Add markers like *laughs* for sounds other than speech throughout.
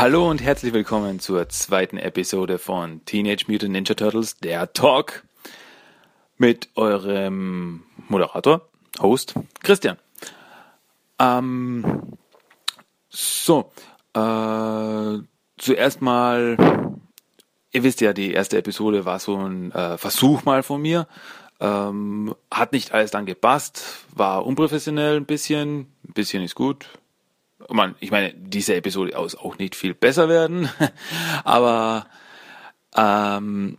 Hallo und herzlich willkommen zur zweiten Episode von Teenage Mutant Ninja Turtles, der Talk, mit eurem Moderator, Host, Christian. Ähm, so, äh, zuerst mal, ihr wisst ja, die erste Episode war so ein äh, Versuch mal von mir. Ähm, hat nicht alles dann gepasst, war unprofessionell ein bisschen, ein bisschen ist gut, man, ich meine, diese Episode aus auch nicht viel besser werden, *laughs* aber ähm,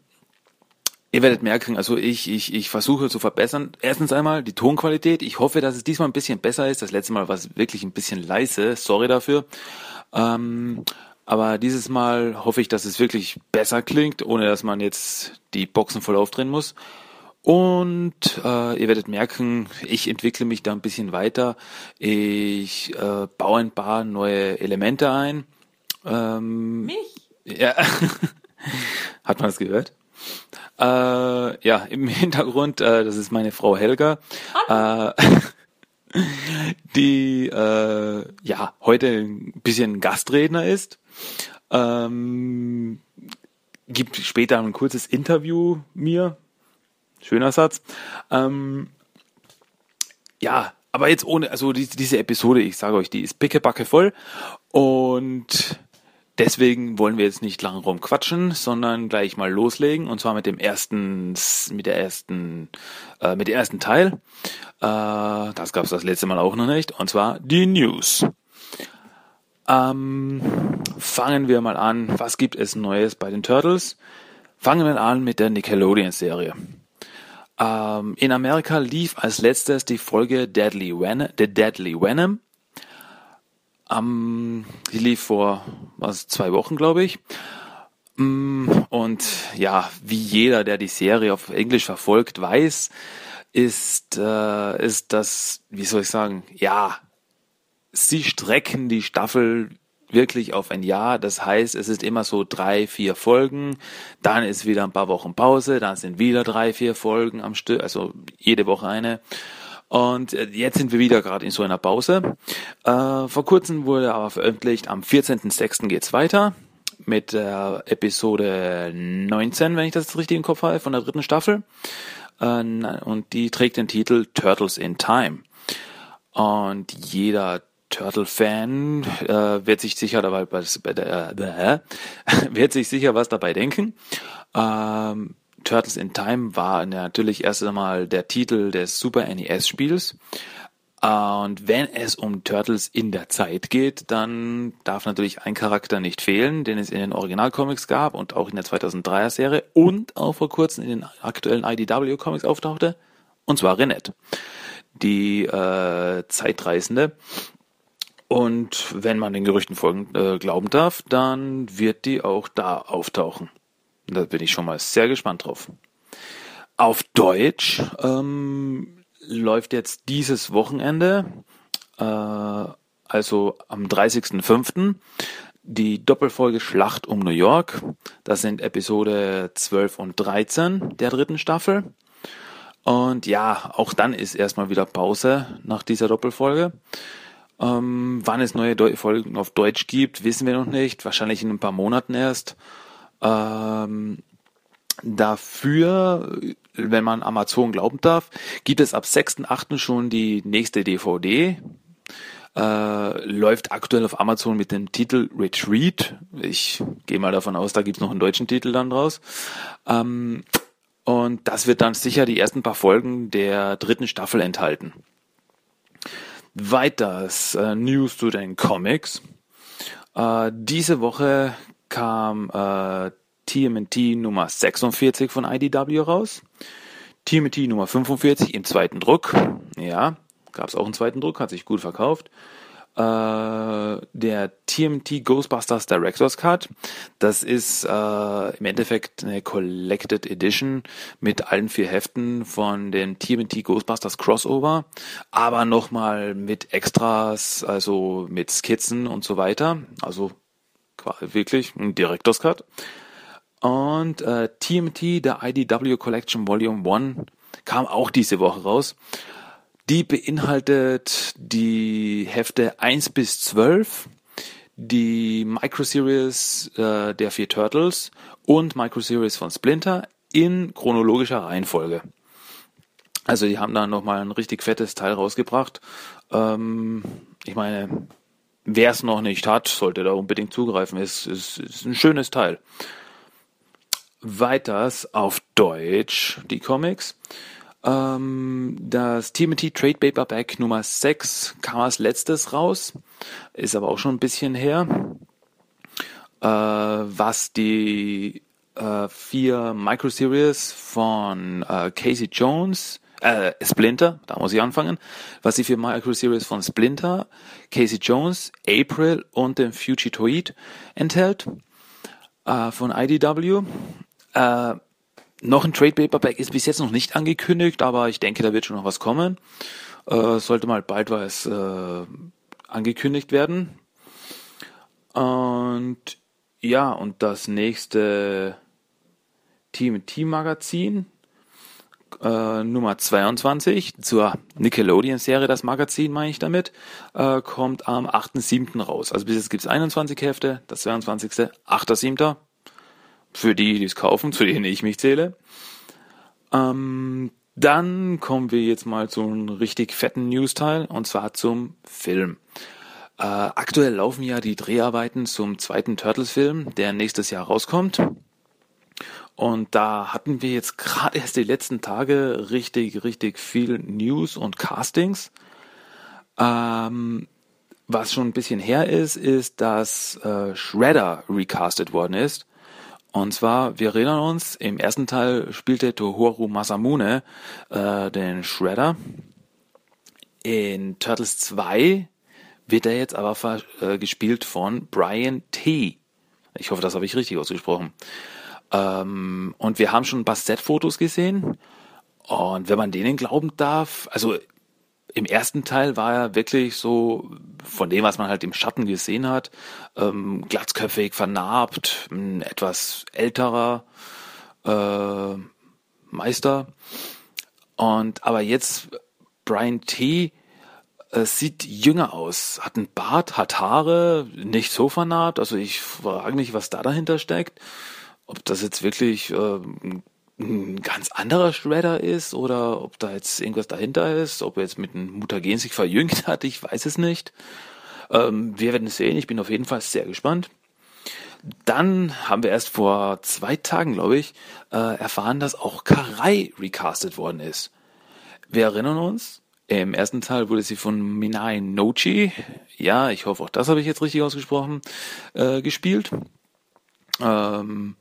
ihr werdet merken, also ich, ich, ich versuche zu verbessern. Erstens einmal die Tonqualität. Ich hoffe, dass es diesmal ein bisschen besser ist. Das letzte Mal war es wirklich ein bisschen leise. Sorry dafür. Ähm, aber dieses Mal hoffe ich, dass es wirklich besser klingt, ohne dass man jetzt die Boxen voll aufdrehen muss. Und äh, ihr werdet merken, ich entwickle mich da ein bisschen weiter. Ich äh, baue ein paar neue Elemente ein. Ähm, Mich? Ja. *laughs* Hat man das gehört? Äh, ja, im Hintergrund, äh, das ist meine Frau Helga. Äh, *laughs* die äh, ja heute ein bisschen Gastredner ist. Ähm, gibt später ein kurzes Interview mir Schöner Satz. Ähm, ja, aber jetzt ohne, also die, diese Episode, ich sage euch, die ist pickebacke voll und deswegen wollen wir jetzt nicht lange rumquatschen, sondern gleich mal loslegen und zwar mit dem ersten, mit der ersten, äh, mit dem ersten Teil. Äh, das gab es das letzte Mal auch noch nicht und zwar die News. Ähm, fangen wir mal an. Was gibt es Neues bei den Turtles? Fangen wir an mit der Nickelodeon-Serie. Ähm, in Amerika lief als letztes die Folge Deadly Venom, The Deadly Venom. Ähm, die lief vor was, zwei Wochen, glaube ich. Mm, und ja, wie jeder, der die Serie auf Englisch verfolgt, weiß, ist, äh, ist das, wie soll ich sagen, ja, sie strecken die Staffel wirklich auf ein Jahr. Das heißt, es ist immer so drei, vier Folgen, dann ist wieder ein paar Wochen Pause, dann sind wieder drei, vier Folgen am Stück, also jede Woche eine. Und äh, jetzt sind wir wieder gerade in so einer Pause. Äh, vor kurzem wurde aber veröffentlicht, am 14.06. geht's weiter mit der Episode 19, wenn ich das richtig im Kopf habe, von der dritten Staffel. Äh, und die trägt den Titel Turtles in Time. Und jeder Turtle-Fan äh, wird sich sicher dabei bei der, äh, *laughs* wird sich sicher was dabei denken. Ähm, Turtles in Time war natürlich erst einmal der Titel des Super NES-Spiels. Und wenn es um Turtles in der Zeit geht, dann darf natürlich ein Charakter nicht fehlen, den es in den Originalcomics gab und auch in der 2003er Serie und auch vor kurzem in den aktuellen IDW Comics auftauchte, und zwar Renette, die äh, Zeitreisende, und wenn man den Gerüchten folgen äh, glauben darf, dann wird die auch da auftauchen. Da bin ich schon mal sehr gespannt drauf. Auf Deutsch ähm, läuft jetzt dieses Wochenende, äh, also am 30.05., die Doppelfolge Schlacht um New York. Das sind Episode 12 und 13 der dritten Staffel. Und ja, auch dann ist erstmal wieder Pause nach dieser Doppelfolge. Ähm, wann es neue Deu Folgen auf Deutsch gibt, wissen wir noch nicht. Wahrscheinlich in ein paar Monaten erst. Ähm, dafür, wenn man Amazon glauben darf, gibt es ab 6.8. schon die nächste DVD. Äh, läuft aktuell auf Amazon mit dem Titel Retreat. Ich gehe mal davon aus, da gibt's noch einen deutschen Titel dann draus. Ähm, und das wird dann sicher die ersten paar Folgen der dritten Staffel enthalten. Weiters äh, News zu den Comics. Äh, diese Woche kam äh, TMNT Nummer 46 von IDW raus. TMNT Nummer 45 im zweiten Druck. Ja, gab es auch einen zweiten Druck, hat sich gut verkauft äh, der TMT Ghostbusters Director's Cut. Das ist äh, im Endeffekt eine Collected Edition mit allen vier Heften von dem TMT Ghostbusters Crossover, aber nochmal mit Extras, also mit Skizzen und so weiter. Also wirklich ein Director's Cut. Und äh, TMT, der IDW Collection Volume 1, kam auch diese Woche raus. Die beinhaltet die Hefte 1 bis 12, die Microseries äh, der vier Turtles und Microseries von Splinter in chronologischer Reihenfolge. Also die haben da nochmal ein richtig fettes Teil rausgebracht. Ähm, ich meine, wer es noch nicht hat, sollte da unbedingt zugreifen. Es ist, ist, ist ein schönes Teil. Weiters auf Deutsch die Comics. Ähm, das Timothy Trade Paperback Nummer 6 kam als letztes raus, ist aber auch schon ein bisschen her. Äh, was die äh, vier Microseries von äh, Casey Jones, äh, Splinter, da muss ich anfangen, was die vier Microseries von Splinter, Casey Jones, April und dem Fugitoid enthält äh, von IDW. Äh, noch ein Trade Paperback ist bis jetzt noch nicht angekündigt, aber ich denke, da wird schon noch was kommen. Äh, sollte mal bald was äh, angekündigt werden. Und ja, und das nächste Team Team Magazin äh, Nummer 22 zur Nickelodeon-Serie, das Magazin meine ich damit, äh, kommt am 8.7. raus. Also bis jetzt gibt es 21 Hefte, das 22. 8.7. Für die, die es kaufen, zu denen ich mich zähle. Ähm, dann kommen wir jetzt mal zu einem richtig fetten News-Teil und zwar zum Film. Äh, aktuell laufen ja die Dreharbeiten zum zweiten Turtles-Film, der nächstes Jahr rauskommt. Und da hatten wir jetzt gerade erst die letzten Tage richtig, richtig viel News und Castings. Ähm, was schon ein bisschen her ist, ist, dass äh, Shredder recastet worden ist. Und zwar, wir erinnern uns, im ersten Teil spielte Tohoru Masamune äh, den Shredder. In Turtles 2 wird er jetzt aber äh, gespielt von Brian T. Ich hoffe, das habe ich richtig ausgesprochen. Ähm, und wir haben schon ein paar Set-Fotos gesehen. Und wenn man denen glauben darf, also im ersten Teil war er wirklich so, von dem, was man halt im Schatten gesehen hat, ähm, glatzköpfig, vernarbt, ein etwas älterer äh, Meister. Und aber jetzt Brian T. Äh, sieht jünger aus, hat einen Bart, hat Haare, nicht so vernarbt. Also ich frage mich, was da dahinter steckt. Ob das jetzt wirklich äh, ein ganz anderer Shredder ist oder ob da jetzt irgendwas dahinter ist, ob er jetzt mit einem Mutagen sich verjüngt *laughs* hat, ich weiß es nicht. Ähm, wir werden es sehen, ich bin auf jeden Fall sehr gespannt. Dann haben wir erst vor zwei Tagen, glaube ich, äh, erfahren, dass auch Karai recastet worden ist. Wir erinnern uns, im ersten Teil wurde sie von Minai Nochi, ja, ich hoffe auch das habe ich jetzt richtig ausgesprochen, äh, gespielt. Ähm,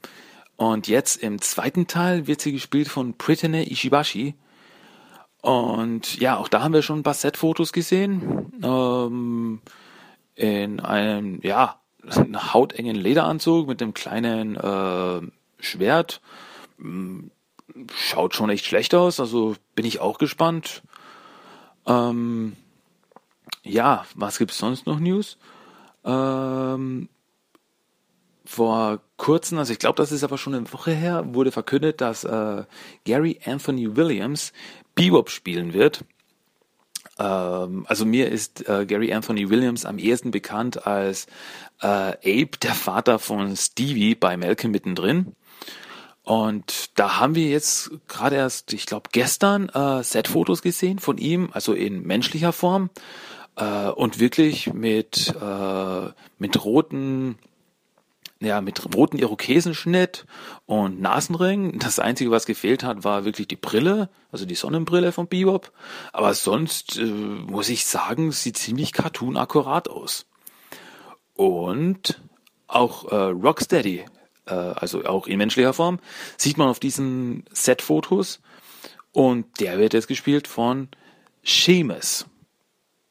und jetzt im zweiten Teil wird sie gespielt von Pritane Ishibashi. Und ja, auch da haben wir schon ein paar Set-Fotos gesehen. Ähm, in einem, ja, hautengen Lederanzug mit einem kleinen äh, Schwert. Hm, schaut schon echt schlecht aus, also bin ich auch gespannt. Ähm, ja, was gibt's sonst noch News? Ähm, vor kurzem, also ich glaube, das ist aber schon eine Woche her, wurde verkündet, dass äh, Gary Anthony Williams Bebop spielen wird. Ähm, also mir ist äh, Gary Anthony Williams am ehesten bekannt als äh, Abe, der Vater von Stevie bei Malcolm mittendrin. Und da haben wir jetzt gerade erst, ich glaube gestern, äh, Set-Fotos gesehen von ihm, also in menschlicher Form äh, und wirklich mit äh, mit roten ja, mit roten Irokesenschnitt und Nasenring. Das Einzige, was gefehlt hat, war wirklich die Brille, also die Sonnenbrille von Bebop. Aber sonst, äh, muss ich sagen, sieht ziemlich cartoon-akkurat aus. Und auch äh, Rocksteady, äh, also auch in menschlicher Form, sieht man auf diesen Set-Fotos. Und der wird jetzt gespielt von Seamus.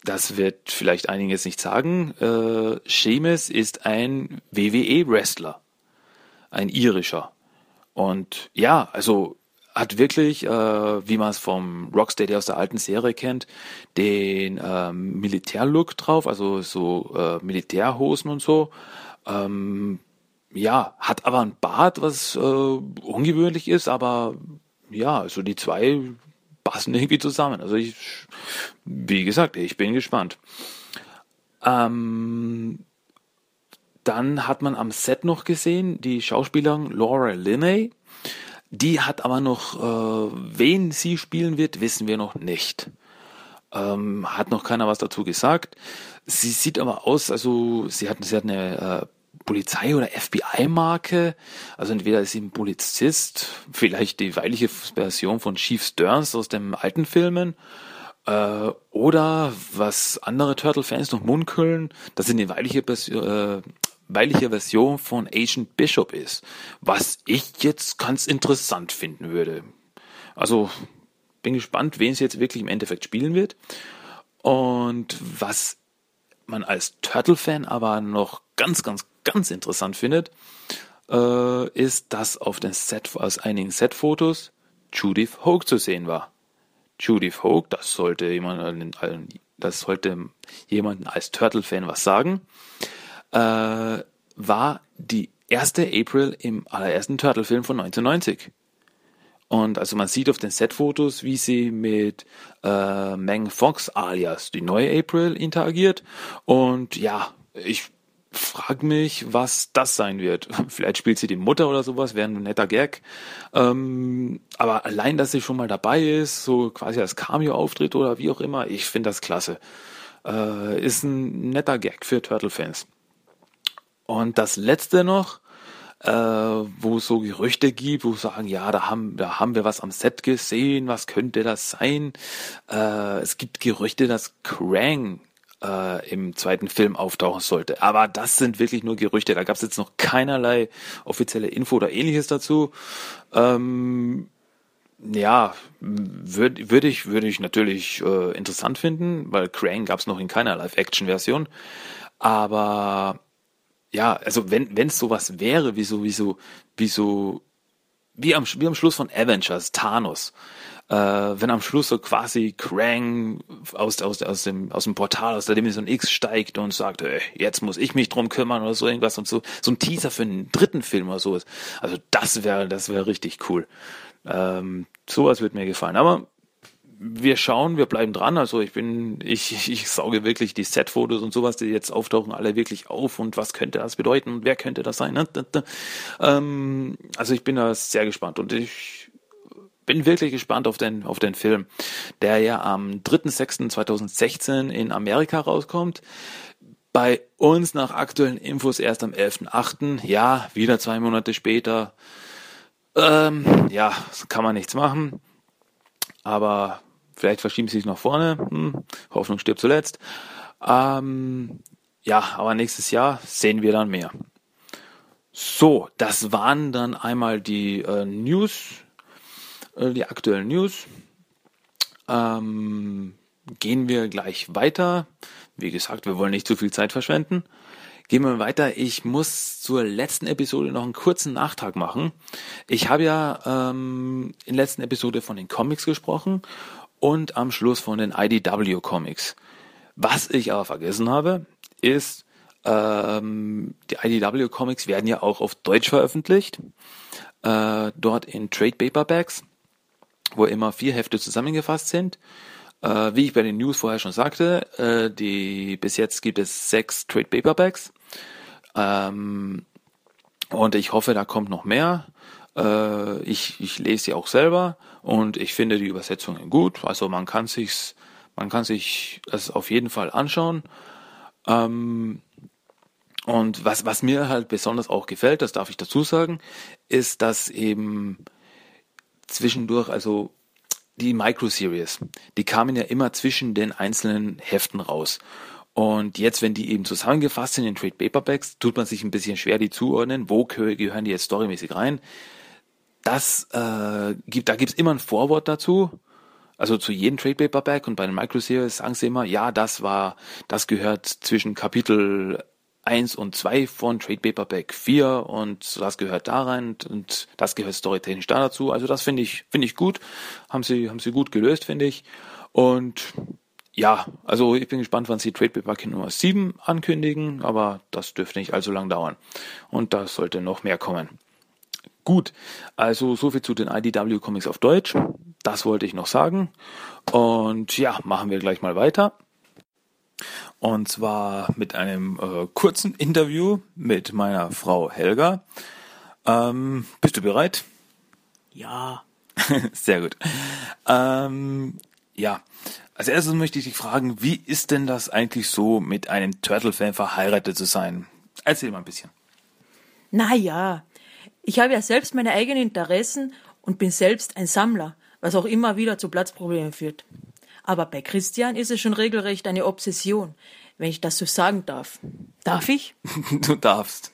Das wird vielleicht einiges nicht sagen. Äh, Seamus ist ein WWE-Wrestler, ein irischer. Und ja, also hat wirklich, äh, wie man es vom Rocksteady aus der alten Serie kennt, den äh, Militärlook drauf, also so äh, Militärhosen und so. Ähm, ja, hat aber ein Bart, was äh, ungewöhnlich ist, aber ja, also die zwei passen irgendwie zusammen. Also ich, wie gesagt, ich bin gespannt. Ähm, dann hat man am Set noch gesehen, die Schauspielerin Laura Linney. Die hat aber noch, äh, wen sie spielen wird, wissen wir noch nicht. Ähm, hat noch keiner was dazu gesagt. Sie sieht aber aus, also sie hat, sie hat eine äh, Polizei- oder FBI-Marke. Also entweder ist sie ein Polizist, vielleicht die weibliche Version von Chief Stearns aus den alten Filmen. Äh, oder was andere Turtle-Fans noch munkeln, dass sie eine weibliche, äh, weibliche Version von Agent Bishop ist. Was ich jetzt ganz interessant finden würde. Also bin gespannt, wen es jetzt wirklich im Endeffekt spielen wird. Und was man als Turtle-Fan aber noch ganz, ganz, ganz interessant findet, äh, ist, dass auf den Set, aus einigen Set-Fotos Judith Hogue zu sehen war. Judith Hogue, das sollte jemand, das sollte jemanden als Turtle-Fan was sagen, äh, war die erste April im allerersten Turtle-Film von 1990. Und also man sieht auf den Set-Fotos, wie sie mit äh, Meng Fox alias die neue April interagiert. Und ja, ich frag mich, was das sein wird. *laughs* Vielleicht spielt sie die Mutter oder sowas, wäre ein netter Gag. Ähm, aber allein, dass sie schon mal dabei ist, so quasi als Cameo-Auftritt oder wie auch immer, ich finde das klasse. Äh, ist ein netter Gag für Turtle-Fans. Und das letzte noch, äh, wo es so Gerüchte gibt, wo sagen, ja, da haben, da haben wir was am Set gesehen, was könnte das sein? Äh, es gibt Gerüchte, dass Krang äh, im zweiten Film auftauchen sollte. Aber das sind wirklich nur Gerüchte. Da gab es jetzt noch keinerlei offizielle Info oder ähnliches dazu. Ähm, ja, würde würd ich, würde ich natürlich äh, interessant finden, weil Krang gab es noch in keiner Live-Action-Version. Aber ja, also wenn wenn es sowas wäre, wie so wie so wie so wie am wie am Schluss von Avengers Thanos, äh, wenn am Schluss so quasi Krang aus aus aus dem aus dem Portal aus der Dimension X steigt und sagt, hey, jetzt muss ich mich drum kümmern oder so irgendwas und so so ein Teaser für einen dritten Film oder so ist. Also das wäre das wäre richtig cool. Ähm, sowas wird mir gefallen. Aber wir schauen, wir bleiben dran. Also ich bin, ich, ich, sauge wirklich die Set-Fotos und sowas, die jetzt auftauchen, alle wirklich auf und was könnte das bedeuten und wer könnte das sein. Ne? Ähm, also ich bin da sehr gespannt und ich bin wirklich gespannt auf den, auf den Film, der ja am 3.6.2016 in Amerika rauskommt. Bei uns nach aktuellen Infos erst am 11.8. Ja, wieder zwei Monate später. Ähm, ja, kann man nichts machen. Aber Vielleicht verschieben sie sich nach vorne. Hm, Hoffnung stirbt zuletzt. Ähm, ja, aber nächstes Jahr sehen wir dann mehr. So, das waren dann einmal die äh, News, äh, die aktuellen News. Ähm, gehen wir gleich weiter. Wie gesagt, wir wollen nicht zu viel Zeit verschwenden. Gehen wir weiter. Ich muss zur letzten Episode noch einen kurzen Nachtrag machen. Ich habe ja ähm, in der letzten Episode von den Comics gesprochen und am Schluss von den IDW Comics. Was ich aber vergessen habe, ist, ähm, die IDW Comics werden ja auch auf Deutsch veröffentlicht, äh, dort in Trade Paperbacks, wo immer vier Hefte zusammengefasst sind. Äh, wie ich bei den News vorher schon sagte, äh, die bis jetzt gibt es sechs Trade Paperbacks. Ähm, und ich hoffe, da kommt noch mehr. Äh, ich, ich lese sie auch selber und ich finde die Übersetzungen gut. Also man kann sich's, man kann sich das auf jeden Fall anschauen. Ähm, und was, was mir halt besonders auch gefällt, das darf ich dazu sagen, ist, dass eben zwischendurch, also die Micro-Series, die kamen ja immer zwischen den einzelnen Heften raus. Und jetzt, wenn die eben zusammengefasst sind in Trade Paperbacks, tut man sich ein bisschen schwer, die zuordnen. Wo gehören die jetzt storymäßig rein? Das äh, gibt, da gibt's immer ein Vorwort dazu. Also zu jedem Trade Paperback und bei den Microseries sagen sie immer, ja, das war, das gehört zwischen Kapitel 1 und 2 von Trade Paperback 4 und das gehört da rein und das gehört storytechnisch da dazu. Also das finde ich, finde ich gut. Haben sie, haben sie gut gelöst, finde ich. Und ja, also ich bin gespannt, wann sie Trade Paperback Nummer 7 ankündigen, aber das dürfte nicht allzu lang dauern. Und da sollte noch mehr kommen. Gut, also so viel zu den IDW Comics auf Deutsch. Das wollte ich noch sagen. Und ja, machen wir gleich mal weiter. Und zwar mit einem äh, kurzen Interview mit meiner Frau Helga. Ähm, bist du bereit? Ja. *laughs* Sehr gut. Ähm, ja, als erstes möchte ich dich fragen, wie ist denn das eigentlich so, mit einem Turtle-Fan verheiratet zu sein? Erzähl mal ein bisschen. Naja, ich habe ja selbst meine eigenen Interessen und bin selbst ein Sammler, was auch immer wieder zu Platzproblemen führt. Aber bei Christian ist es schon regelrecht eine Obsession, wenn ich das so sagen darf. Darf ich? *laughs* Du darfst.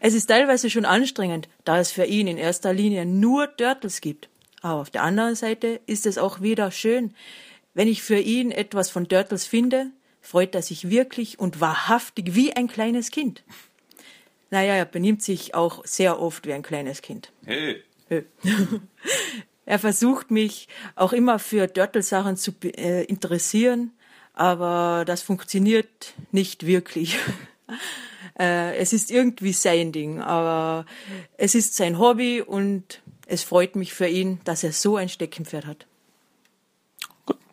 Es ist teilweise schon anstrengend, da es für ihn in erster Linie nur Turtles gibt. Aber auf der anderen Seite ist es auch wieder schön, wenn ich für ihn etwas von Turtles finde, freut er sich wirklich und wahrhaftig wie ein kleines Kind. Naja, er benimmt sich auch sehr oft wie ein kleines Kind. Hey. *laughs* er versucht mich auch immer für Turtle-Sachen zu äh, interessieren, aber das funktioniert nicht wirklich. *laughs* äh, es ist irgendwie sein Ding, aber es ist sein Hobby und es freut mich für ihn, dass er so ein Steckenpferd hat.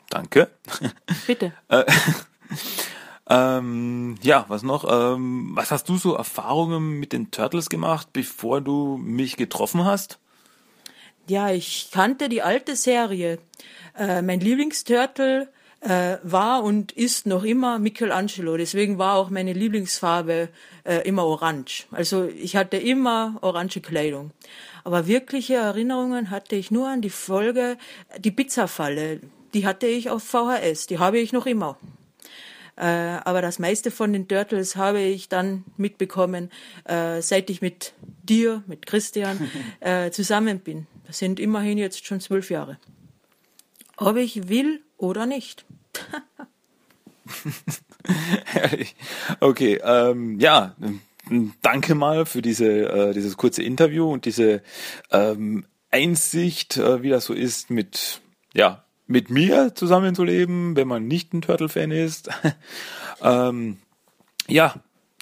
Danke. Bitte. *laughs* Äh, ähm, ja, was noch? Ähm, was hast du so Erfahrungen mit den Turtles gemacht, bevor du mich getroffen hast? Ja, ich kannte die alte Serie. Äh, mein Lieblingsturtle äh, war und ist noch immer Michelangelo. Deswegen war auch meine Lieblingsfarbe äh, immer orange. Also ich hatte immer orange Kleidung. Aber wirkliche Erinnerungen hatte ich nur an die Folge Die Pizzafalle die hatte ich auf VHS, die habe ich noch immer. Äh, aber das meiste von den Turtles habe ich dann mitbekommen, äh, seit ich mit dir, mit Christian *laughs* äh, zusammen bin. Das sind immerhin jetzt schon zwölf Jahre. Ob ich will oder nicht. Herrlich. Okay, ähm, ja, danke mal für diese, äh, dieses kurze Interview und diese ähm, Einsicht, äh, wie das so ist mit ja, mit mir zusammenzuleben, wenn man nicht ein Turtle-Fan ist. *laughs* ähm, ja,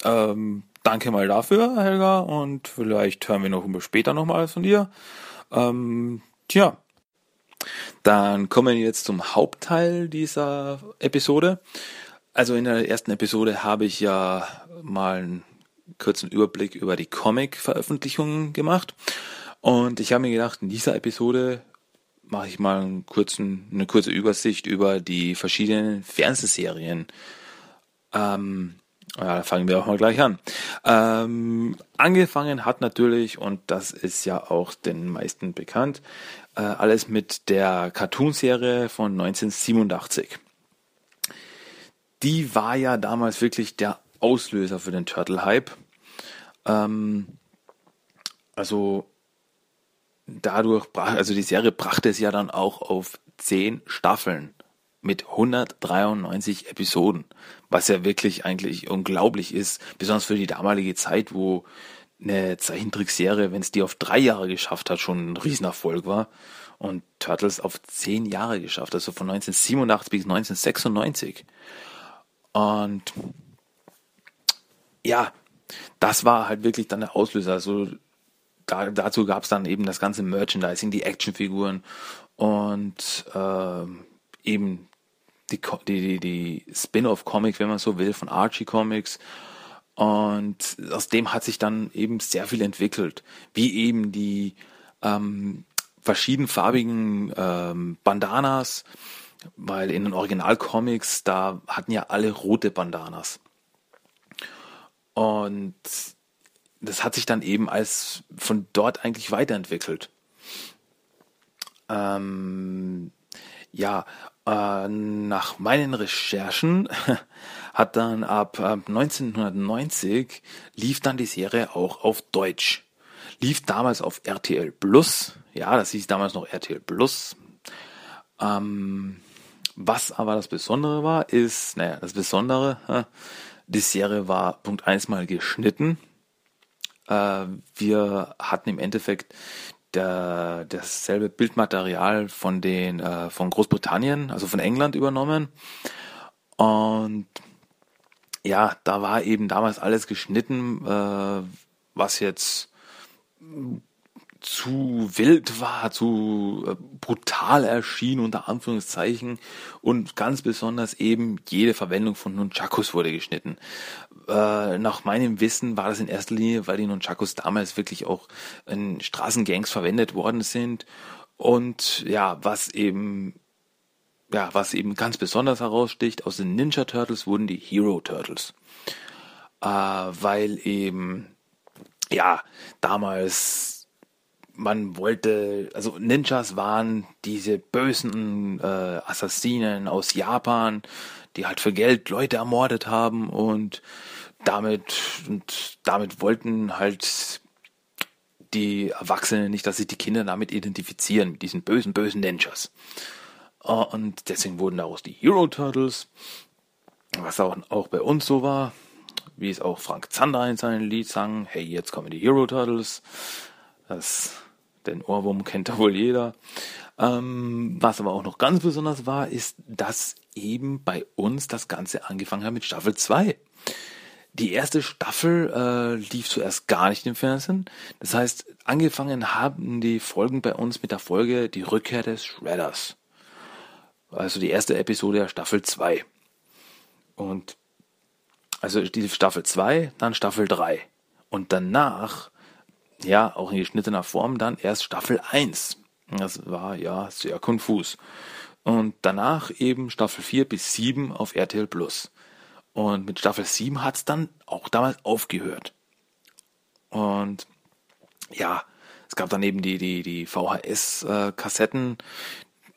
ähm, danke mal dafür, Helga, und vielleicht hören wir noch später noch mal von dir. Ähm, tja, dann kommen wir jetzt zum Hauptteil dieser Episode. Also in der ersten Episode habe ich ja mal einen kurzen Überblick über die Comic-Veröffentlichungen gemacht. Und ich habe mir gedacht, in dieser Episode mache ich mal einen kurzen, eine kurze Übersicht über die verschiedenen Fernsehserien. Ähm, ja, da fangen wir auch mal gleich an. Ähm, angefangen hat natürlich, und das ist ja auch den meisten bekannt, äh, alles mit der Cartoonserie von 1987. Die war ja damals wirklich der Auslöser für den Turtle-Hype. Ähm, also dadurch, also die Serie brachte es ja dann auch auf zehn Staffeln mit 193 Episoden, was ja wirklich eigentlich unglaublich ist, besonders für die damalige Zeit, wo eine Zeichentrickserie, wenn es die auf drei Jahre geschafft hat, schon ein Riesenerfolg war und Turtles auf zehn Jahre geschafft, also von 1987 bis 1996. Und ja, das war halt wirklich dann der Auslöser. Also da, dazu gab es dann eben das ganze Merchandising, die Actionfiguren und äh, eben die, die, die Spin-off-Comic, wenn man so will, von Archie Comics. Und aus dem hat sich dann eben sehr viel entwickelt, wie eben die ähm, verschiedenfarbigen ähm, Bandanas, weil in den Originalcomics, da hatten ja alle rote Bandanas. Und das hat sich dann eben als von dort eigentlich weiterentwickelt. Ähm, ja, äh, nach meinen Recherchen *laughs* hat dann ab äh, 1990 lief dann die Serie auch auf Deutsch. Lief damals auf RTL Plus. Ja, das hieß damals noch RTL Plus. Ähm, was aber das Besondere war, ist, naja, das Besondere, *laughs* die Serie war Punkt eins mal geschnitten wir hatten im Endeffekt dasselbe Bildmaterial von den äh, von Großbritannien, also von England übernommen. Und ja, da war eben damals alles geschnitten, äh, was jetzt zu wild war, zu äh, brutal erschien, unter Anführungszeichen. Und ganz besonders eben jede Verwendung von Nunchakus wurde geschnitten. Äh, nach meinem Wissen war das in erster Linie, weil die Nunchakus damals wirklich auch in Straßengangs verwendet worden sind. Und ja, was eben ja, was eben ganz besonders heraussticht, aus den Ninja Turtles wurden die Hero Turtles. Äh, weil eben, ja, damals man wollte, also Ninjas waren diese bösen äh, Assassinen aus Japan, die halt für Geld Leute ermordet haben und damit und damit wollten halt die Erwachsenen nicht, dass sich die Kinder damit identifizieren, mit diesen bösen, bösen Ninjas. Und deswegen wurden daraus die Hero Turtles, was auch, auch bei uns so war, wie es auch Frank Zander in seinem Lied sang, hey, jetzt kommen die Hero Turtles. Das den Ohrwurm kennt da wohl jeder. Ähm, was aber auch noch ganz besonders war, ist, dass eben bei uns das Ganze angefangen hat mit Staffel 2. Die erste Staffel äh, lief zuerst gar nicht im Fernsehen. Das heißt, angefangen haben die Folgen bei uns mit der Folge Die Rückkehr des Shredders. Also die erste Episode der Staffel 2. Und also die Staffel 2, dann Staffel 3. Und danach ja, auch in geschnittener Form dann erst Staffel 1. Das war ja sehr konfus. Und danach eben Staffel 4 bis 7 auf RTL Plus. Und mit Staffel 7 hat es dann auch damals aufgehört. Und ja, es gab dann eben die, die, die VHS-Kassetten,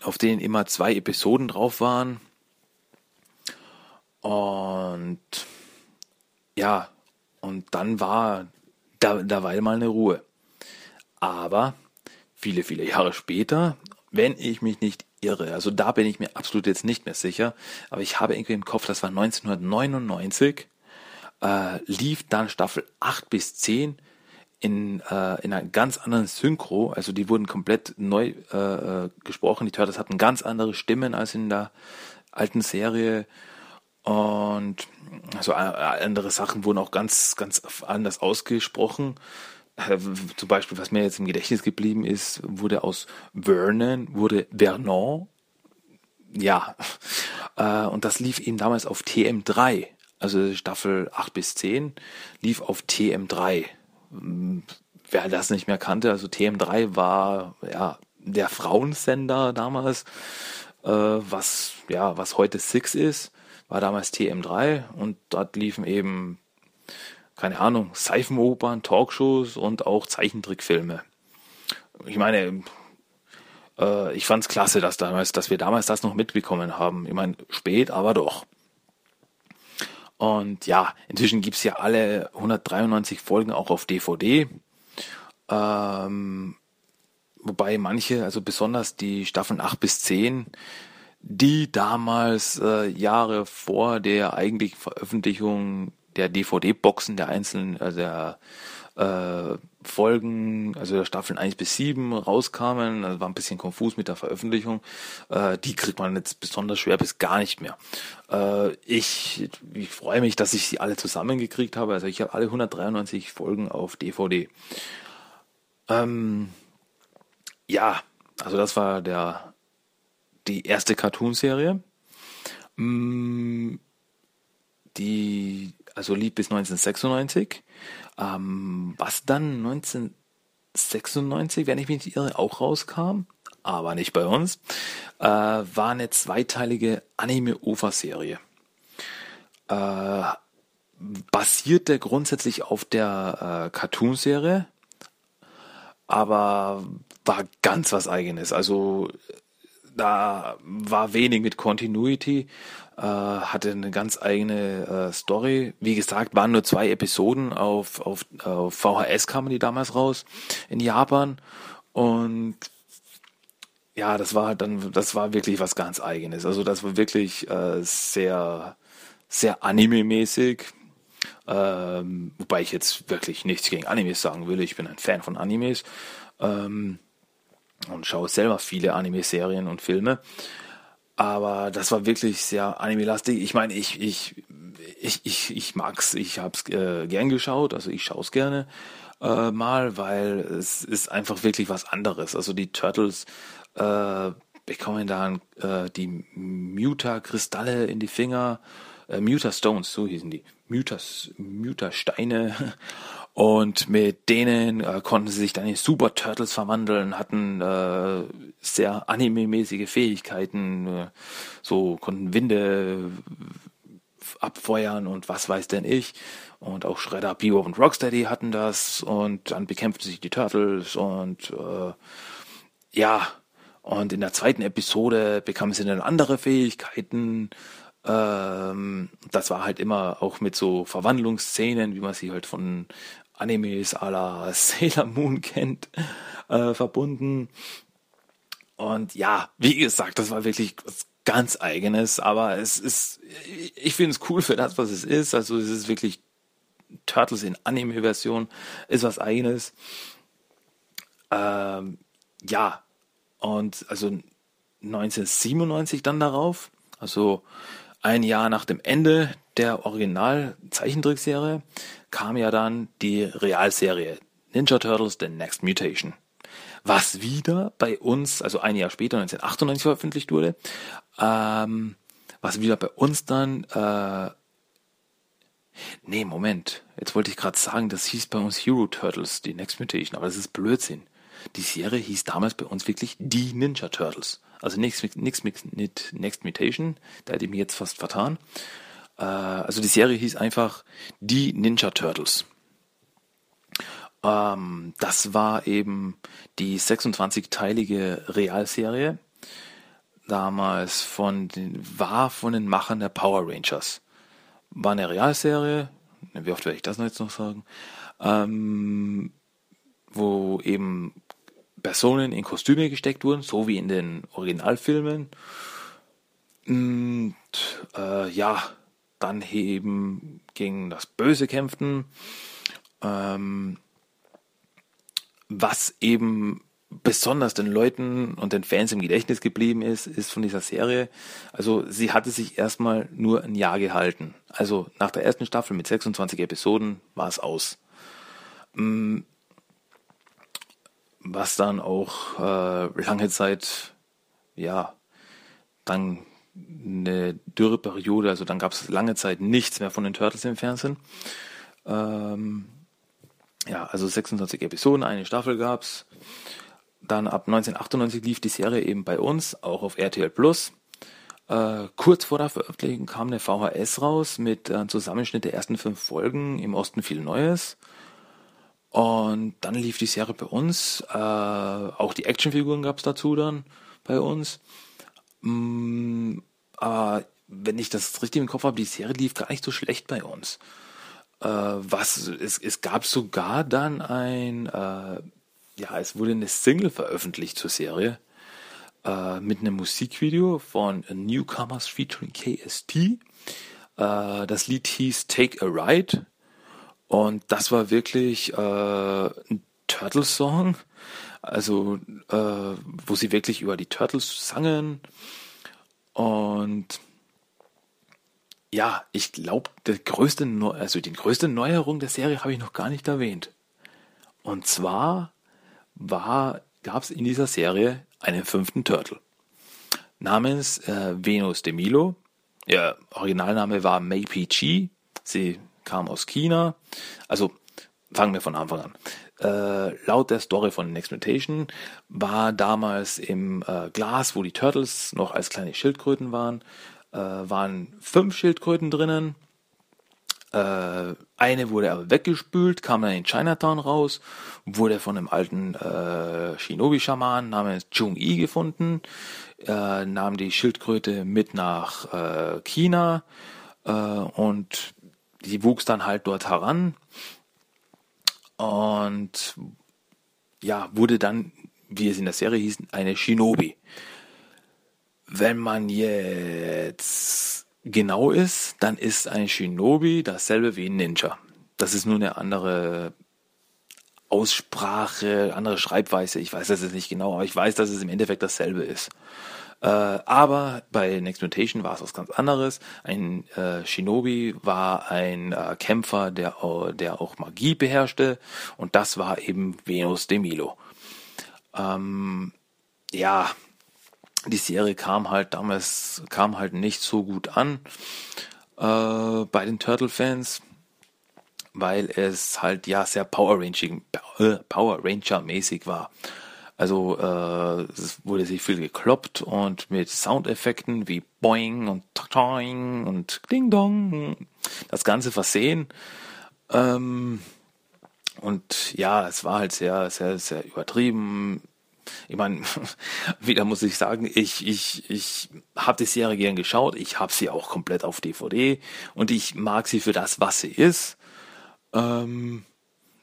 auf denen immer zwei Episoden drauf waren. Und ja, und dann war da, da war mal eine Ruhe. Aber viele, viele Jahre später, wenn ich mich nicht irre, also da bin ich mir absolut jetzt nicht mehr sicher, aber ich habe irgendwie im Kopf, das war 1999, äh, lief dann Staffel 8 bis 10 in, äh, in einer ganz anderen Synchro, also die wurden komplett neu äh, äh gesprochen, die Turtles hatten ganz andere Stimmen als in der alten Serie. Und also äh, andere Sachen wurden auch ganz, ganz anders ausgesprochen. Äh, zum Beispiel, was mir jetzt im Gedächtnis geblieben ist, wurde aus Vernon, wurde Vernon. Ja. *laughs* Äh, und das lief eben damals auf TM3. Also Staffel 8 bis 10 lief auf TM3. Wer das nicht mehr kannte, also TM3 war ja der Frauensender damals, was ja was heute Six ist war damals TM3 und dort liefen eben, keine Ahnung, Seifenopern, Talkshows und auch Zeichentrickfilme. Ich meine, äh, ich fand's klasse, dass damals, dass wir damals das noch mitbekommen haben. Ich meine, spät, aber doch. Und ja, inzwischen gibt's ja alle 193 Folgen auch auf DVD. Ähm, wobei manche, also besonders die Staffeln 8 bis 10, die damals äh, Jahre vor der eigentlichen Veröffentlichung der DVD-Boxen der einzelnen, also der äh, Folgen, also der Staffeln 1 bis 7 rauskamen, das war ein bisschen konfus mit der Veröffentlichung, äh, die kriegt man jetzt besonders schwer bis gar nicht mehr. Äh, ich, ich freue mich, dass ich sie alle zusammengekriegt habe, also ich habe alle 193 Folgen auf DVD. Ähm, ja, also das war der die erste Cartoonserie. Mm, die, also lief bis 1996. Ähm, was dann 1996, wenn ich mich nicht irre, auch rauskam, aber nicht bei uns, äh, war eine zweiteilige Anime-OVA-Serie. Äh, basierte grundsätzlich auf der äh, Cartoon-Serie, aber war ganz was eigenes. Also da war wenig mit Continuity, hatte eine ganz eigene äh, Story. Wie gesagt, waren nur zwei Episoden auf, auf, auf VHS kamen die damals raus in Japan und ja, das war dann, das war wirklich was ganz Eigenes. Also das war wirklich äh, sehr, sehr anime-mäßig. Ähm, wobei ich jetzt wirklich nichts gegen Animes sagen will. Ich bin ein Fan von Animes. Ähm, und schaue selber viele Anime-Serien und Filme. Aber das war wirklich sehr anime-lastig. Ich meine, ich, ich, ich, ich, ich mag's, ich hab's äh, gern geschaut, also ich schaue es gerne äh, mal, weil es ist einfach wirklich was anderes. Also die Turtles äh, bekommen dann äh, die Muta-Kristalle in die Finger, äh, Muta-Stones, so hießen die, Muta-Steine und mit denen äh, konnten sie sich dann in Super Turtles verwandeln, hatten äh, sehr anime-mäßige Fähigkeiten, äh, so konnten Winde abfeuern und was weiß denn ich. Und auch Shredder, Bebop und Rocksteady hatten das. Und dann bekämpften sich die Turtles und äh, ja, und in der zweiten Episode bekamen sie dann andere Fähigkeiten. Ähm, das war halt immer auch mit so Verwandlungsszenen, wie man sie halt von Animes à la *laughs* Sailor Moon kennt, äh, verbunden. Und ja, wie gesagt, das war wirklich was ganz eigenes, aber es ist, ich finde es cool für das, was es ist. Also es ist wirklich Turtles in Anime-Version, ist was eigenes. Ähm, ja, und also 1997 dann darauf, also ein Jahr nach dem Ende der Original-Zeichentrickserie kam ja dann die Realserie Ninja Turtles The Next Mutation. Was wieder bei uns, also ein Jahr später, 1998 veröffentlicht wurde, ähm, was wieder bei uns dann, äh, nee, Moment, jetzt wollte ich gerade sagen, das hieß bei uns Hero Turtles, die Next Mutation, aber das ist Blödsinn. Die Serie hieß damals bei uns wirklich die Ninja Turtles. Also nichts mit Next Mutation, da hätte ich mich jetzt fast vertan. Äh, also die Serie hieß einfach Die Ninja Turtles. Ähm, das war eben die 26-teilige Realserie. Damals von den, war von den Machern der Power Rangers. War eine Realserie, wie oft werde ich das jetzt noch sagen, ähm, wo eben Personen in Kostüme gesteckt wurden, so wie in den Originalfilmen. Und äh, ja, dann eben gegen das Böse kämpften. Ähm, was eben besonders den Leuten und den Fans im Gedächtnis geblieben ist, ist von dieser Serie. Also sie hatte sich erstmal nur ein Jahr gehalten. Also nach der ersten Staffel mit 26 Episoden war es aus. Mm, was dann auch äh, lange Zeit, ja, dann eine Dürreperiode, also dann gab es lange Zeit nichts mehr von den Turtles im Fernsehen. Ähm, ja, also 26 Episoden, eine Staffel gab's. Dann ab 1998 lief die Serie eben bei uns, auch auf RTL Plus. Äh, kurz vor der Veröffentlichung kam eine VHS raus mit äh, Zusammenschnitt der ersten fünf Folgen, im Osten viel Neues. Und dann lief die Serie bei uns. Äh, auch die Actionfiguren gab es dazu dann bei uns. Mm, aber wenn ich das richtig im Kopf habe, die Serie lief gar nicht so schlecht bei uns. Äh, was es, es gab sogar dann ein, äh, ja, es wurde eine Single veröffentlicht zur Serie äh, mit einem Musikvideo von Newcomers featuring KST. Äh, das Lied hieß Take a Ride und das war wirklich äh, ein Turtles-Song, also äh, wo sie wirklich über die Turtles sangen. Und ja, ich glaube, größte, also die größte Neuerung der Serie habe ich noch gar nicht erwähnt. Und zwar war, gab es in dieser Serie einen fünften Turtle namens äh, Venus de Milo. Ihr Originalname war Mei Chi. Sie kam aus China. Also fangen wir von Anfang an. Äh, laut der Story von Next Mutation war damals im äh, Glas, wo die Turtles noch als kleine Schildkröten waren, äh, waren fünf Schildkröten drinnen. Äh, eine wurde aber weggespült, kam dann in Chinatown raus, wurde von einem alten äh, Shinobi-Schaman namens Chung Yi gefunden, äh, nahm die Schildkröte mit nach China und die wuchs dann halt dort heran und ja, wurde dann, wie es in der Serie hieß, eine Shinobi. Wenn man jetzt genau ist, dann ist ein Shinobi dasselbe wie ein Ninja. Das ist nur eine andere Aussprache, andere Schreibweise. Ich weiß das jetzt nicht genau, aber ich weiß, dass es im Endeffekt dasselbe ist. Äh, aber bei Next Mutation war es was ganz anderes. Ein äh, Shinobi war ein äh, Kämpfer, der, der auch Magie beherrschte und das war eben Venus de Milo. Ähm, ja, die Serie kam halt damals, kam halt nicht so gut an äh, bei den Turtle-Fans, weil es halt ja sehr Power äh, Power Ranger mäßig war. Also äh, es wurde sich viel gekloppt und mit Soundeffekten wie Boing und Toing und Ding Dong das Ganze versehen. Ähm, und ja, es war halt sehr, sehr, sehr übertrieben. Ich meine, *laughs* wieder muss ich sagen, ich, ich, ich habe die Serie gern geschaut. Ich habe sie auch komplett auf DVD und ich mag sie für das, was sie ist. Ähm,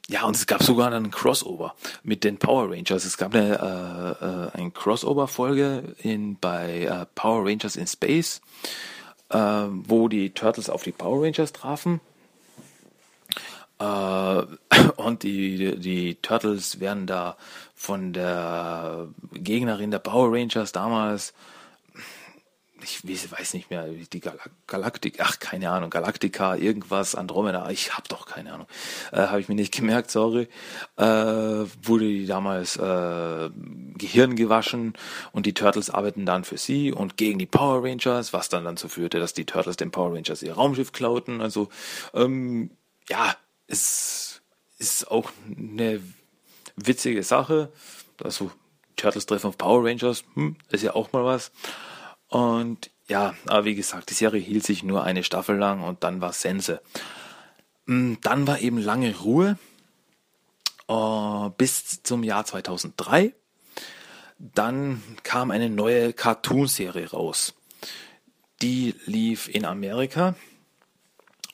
ja, und es gab sogar einen Crossover mit den Power Rangers. Es gab eine, äh, äh, eine Crossover-Folge in, bei äh, Power Rangers in Space, äh, wo die Turtles auf die Power Rangers trafen. Äh, *laughs* und die, die Turtles werden da von der Gegnerin der Power Rangers damals ich weiß nicht mehr, die Gal Galaktik, ach, keine Ahnung, Galaktika, irgendwas, Andromeda, ich hab doch keine Ahnung, äh, habe ich mir nicht *laughs* gemerkt, sorry, äh, wurde die damals äh, Gehirn gewaschen und die Turtles arbeiten dann für sie und gegen die Power Rangers, was dann dazu führte, dass die Turtles den Power Rangers ihr Raumschiff klauten, also, ähm, ja, es ist auch eine witzige Sache, also Turtles treffen auf Power Rangers, hm, ist ja auch mal was. Und ja, aber wie gesagt, die Serie hielt sich nur eine Staffel lang und dann war Sense. Mm, dann war eben lange Ruhe uh, bis zum Jahr 2003. Dann kam eine neue Cartoon-Serie raus. Die lief in Amerika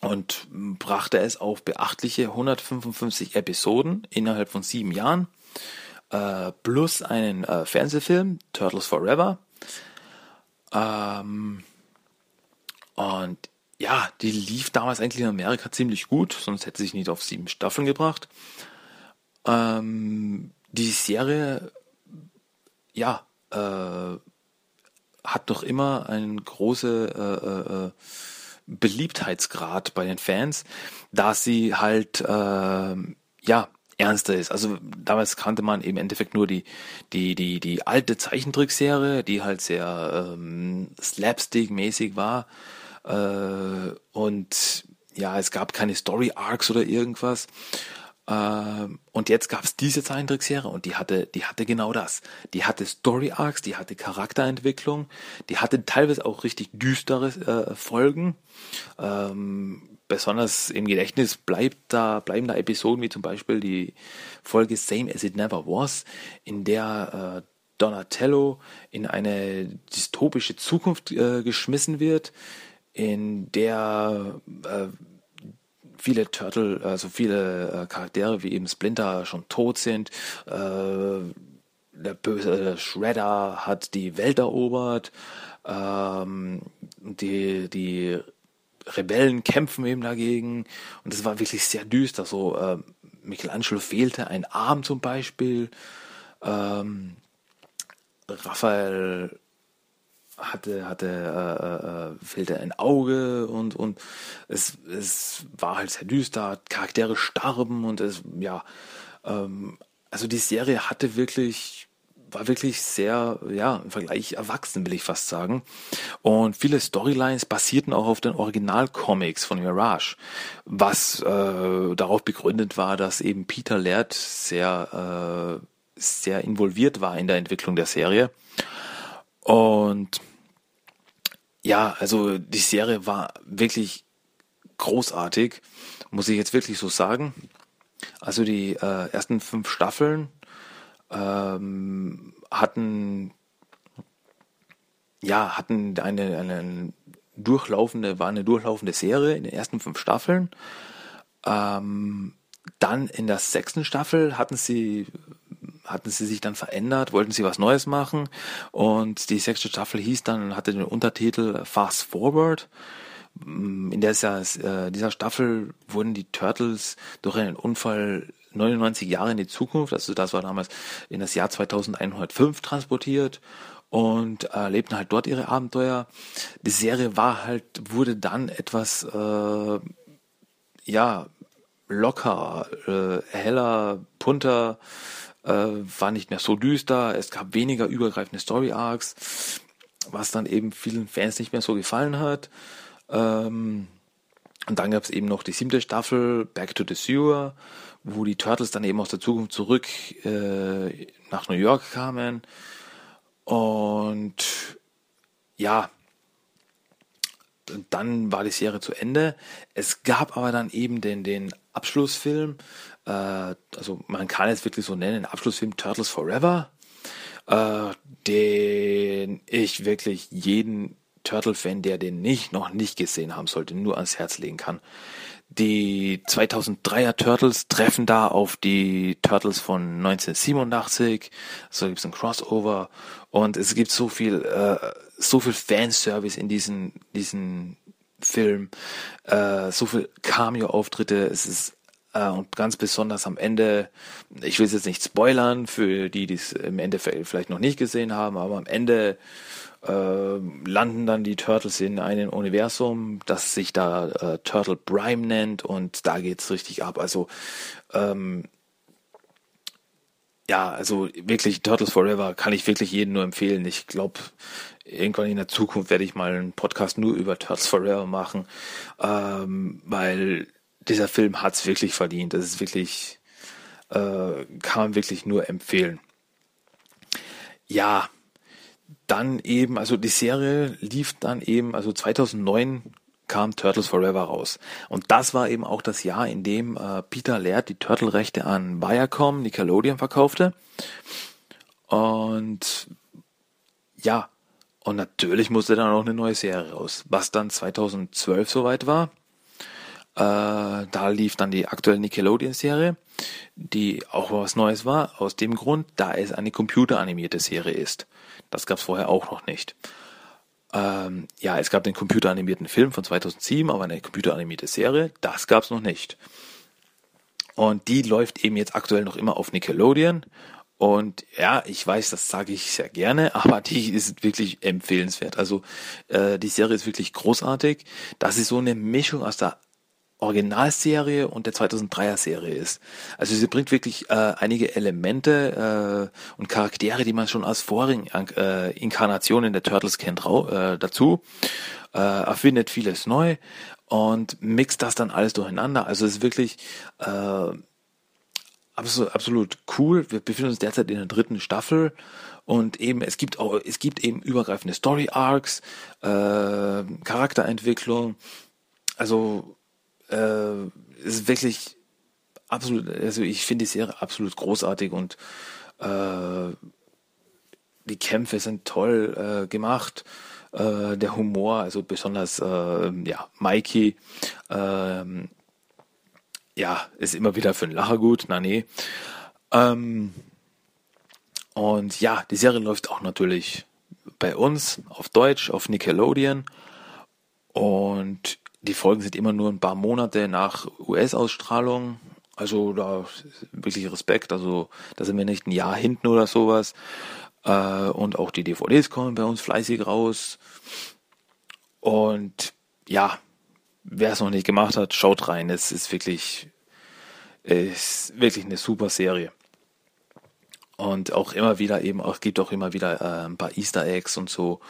und brachte es auf beachtliche 155 Episoden innerhalb von sieben Jahren, äh, plus einen äh, Fernsehfilm, Turtles Forever, ähm, und ja, die lief damals eigentlich in Amerika ziemlich gut, sonst hätte sie sich nicht auf sieben Staffeln gebracht. Ähm, die Serie, ja, äh, hat doch immer einen großen äh, äh, Beliebtheitsgrad bei den Fans, da sie halt äh, ja ernster ist. Also damals kannte man im Endeffekt nur die, die, die, die alte Zeichentrickserie, die halt sehr ähm, slapstick-mäßig war. Äh, und ja, es gab keine Story-Arcs oder irgendwas. Äh, und jetzt gab es diese Zeichentrickserie und die hatte, die hatte genau das. Die hatte Story-Arcs, die hatte Charakterentwicklung, die hatte teilweise auch richtig düstere äh, Folgen. Ähm, besonders im Gedächtnis bleibt da, bleiben da Episoden wie zum Beispiel die Folge Same as It Never Was, in der äh, Donatello in eine dystopische Zukunft äh, geschmissen wird, in der äh, viele Turtle, also viele äh, Charaktere wie eben Splinter schon tot sind. Äh, der böse Shredder hat die Welt erobert. Ähm, die, die Rebellen kämpfen eben dagegen und es war wirklich sehr düster. So äh, Michelangelo fehlte ein Arm zum Beispiel. Ähm, Raphael hatte hatte äh, äh, fehlte ein Auge und und es es war halt sehr düster. Charaktere starben und es ja ähm, also die Serie hatte wirklich war wirklich sehr, ja, im Vergleich erwachsen, will ich fast sagen. Und viele Storylines basierten auch auf den Originalcomics von Mirage, was äh, darauf begründet war, dass eben Peter Laird sehr, äh, sehr involviert war in der Entwicklung der Serie. Und ja, also die Serie war wirklich großartig, muss ich jetzt wirklich so sagen. Also die äh, ersten fünf Staffeln ähm, hatten ja hatten eine, eine durchlaufende war eine durchlaufende Serie in den ersten fünf Staffeln. Ähm, dann in der sechsten Staffel hatten sie hatten sie sich dann verändert, wollten sie was Neues machen und die sechste Staffel hieß dann hatte den Untertitel Fast Forward. In dieser, äh, dieser Staffel wurden die Turtles durch einen Unfall 99 Jahre in die Zukunft, also das war damals in das Jahr 2105 transportiert und erlebten halt dort ihre Abenteuer. Die Serie war halt, wurde dann etwas, äh, ja, locker, äh, heller, punter, äh, war nicht mehr so düster, es gab weniger übergreifende Story Arcs, was dann eben vielen Fans nicht mehr so gefallen hat. Ähm, und dann gab es eben noch die siebte Staffel, Back to the Sewer, wo die Turtles dann eben aus der Zukunft zurück äh, nach New York kamen. Und ja, dann war die Serie zu Ende. Es gab aber dann eben den, den Abschlussfilm, äh, also man kann es wirklich so nennen, Abschlussfilm Turtles Forever, äh, den ich wirklich jeden Turtle-Fan, der den nicht noch nicht gesehen haben sollte, nur ans Herz legen kann. Die 2003er Turtles treffen da auf die Turtles von 1987. So gibt es ein Crossover und es gibt so viel, äh, so viel Fanservice in diesen, diesen Film, äh, so viel Cameo-Auftritte. Es ist äh, und ganz besonders am Ende, ich will es jetzt nicht spoilern für die, die es im Endeffekt vielleicht noch nicht gesehen haben, aber am Ende äh, landen dann die Turtles in einem Universum, das sich da äh, Turtle Prime nennt und da geht's richtig ab. Also ähm, ja, also wirklich Turtles Forever kann ich wirklich jedem nur empfehlen. Ich glaube, irgendwann in der Zukunft werde ich mal einen Podcast nur über Turtles Forever machen, ähm, weil dieser Film hat's wirklich verdient. Das ist wirklich, äh, kann man wirklich nur empfehlen. Ja, dann eben, also die Serie lief dann eben, also 2009 kam Turtles Forever raus. Und das war eben auch das Jahr, in dem äh, Peter Laird die Turtle-Rechte an Viacom, Nickelodeon verkaufte. Und ja, und natürlich musste dann auch eine neue Serie raus, was dann 2012 soweit war. Äh, da lief dann die aktuelle Nickelodeon-Serie, die auch was Neues war, aus dem Grund, da es eine computeranimierte Serie ist. Das gab es vorher auch noch nicht. Ähm, ja, es gab den computeranimierten Film von 2007, aber eine computeranimierte Serie, das gab es noch nicht. Und die läuft eben jetzt aktuell noch immer auf Nickelodeon. Und ja, ich weiß, das sage ich sehr gerne, *laughs* aber die ist wirklich empfehlenswert. Also äh, die Serie ist wirklich großartig. Das ist so eine Mischung aus der Originalserie und der 2003er Serie ist. Also sie bringt wirklich äh, einige Elemente äh, und Charaktere, die man schon aus vorigen äh, Inkarnationen der Turtles kennt, äh, dazu, äh, erfindet vieles neu und mixt das dann alles durcheinander. Also es ist wirklich äh, absolut, absolut cool. Wir befinden uns derzeit in der dritten Staffel und eben es gibt auch es gibt eben übergreifende Story Arcs, äh, Charakterentwicklung. Also äh, ist wirklich absolut, also ich finde die Serie absolut großartig und äh, die Kämpfe sind toll äh, gemacht. Äh, der Humor, also besonders äh, ja, Mikey, äh, ja, ist immer wieder für einen Lacher gut, na nee. Ähm, und ja, die Serie läuft auch natürlich bei uns auf Deutsch, auf Nickelodeon. Und die Folgen sind immer nur ein paar Monate nach US-Ausstrahlung. Also da wirklich Respekt. Also da sind wir nicht ein Jahr hinten oder sowas. Äh, und auch die DVDs kommen bei uns fleißig raus. Und ja, wer es noch nicht gemacht hat, schaut rein. Es ist wirklich, ist wirklich eine super Serie. Und auch immer wieder eben, auch gibt auch immer wieder äh, ein paar Easter Eggs und so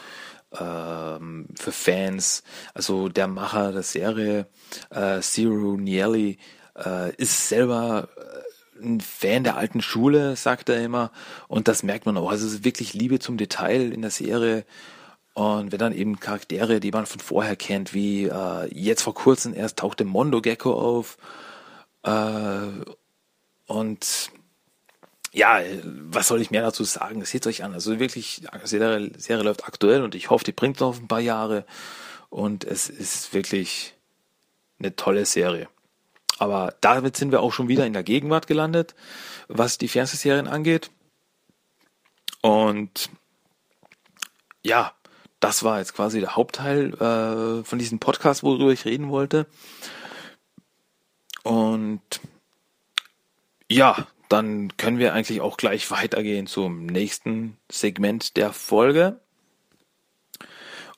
ähm, für Fans. Also der Macher der Serie, äh, Zero Nieli, äh, ist selber äh, ein Fan der alten Schule, sagt er immer. Und das merkt man auch. Also es ist wirklich Liebe zum Detail in der Serie. Und wenn dann eben Charaktere, die man von vorher kennt, wie äh, jetzt vor kurzem erst tauchte Mondo Gecko auf. Äh, und ja, was soll ich mehr dazu sagen? Seht euch an. Also wirklich, die Serie, Serie läuft aktuell und ich hoffe, die bringt noch ein paar Jahre. Und es ist wirklich eine tolle Serie. Aber damit sind wir auch schon wieder in der Gegenwart gelandet, was die Fernsehserien angeht. Und ja, das war jetzt quasi der Hauptteil äh, von diesem Podcast, worüber ich reden wollte. Und ja, dann können wir eigentlich auch gleich *laughs* weitergehen zum nächsten Segment der Folge.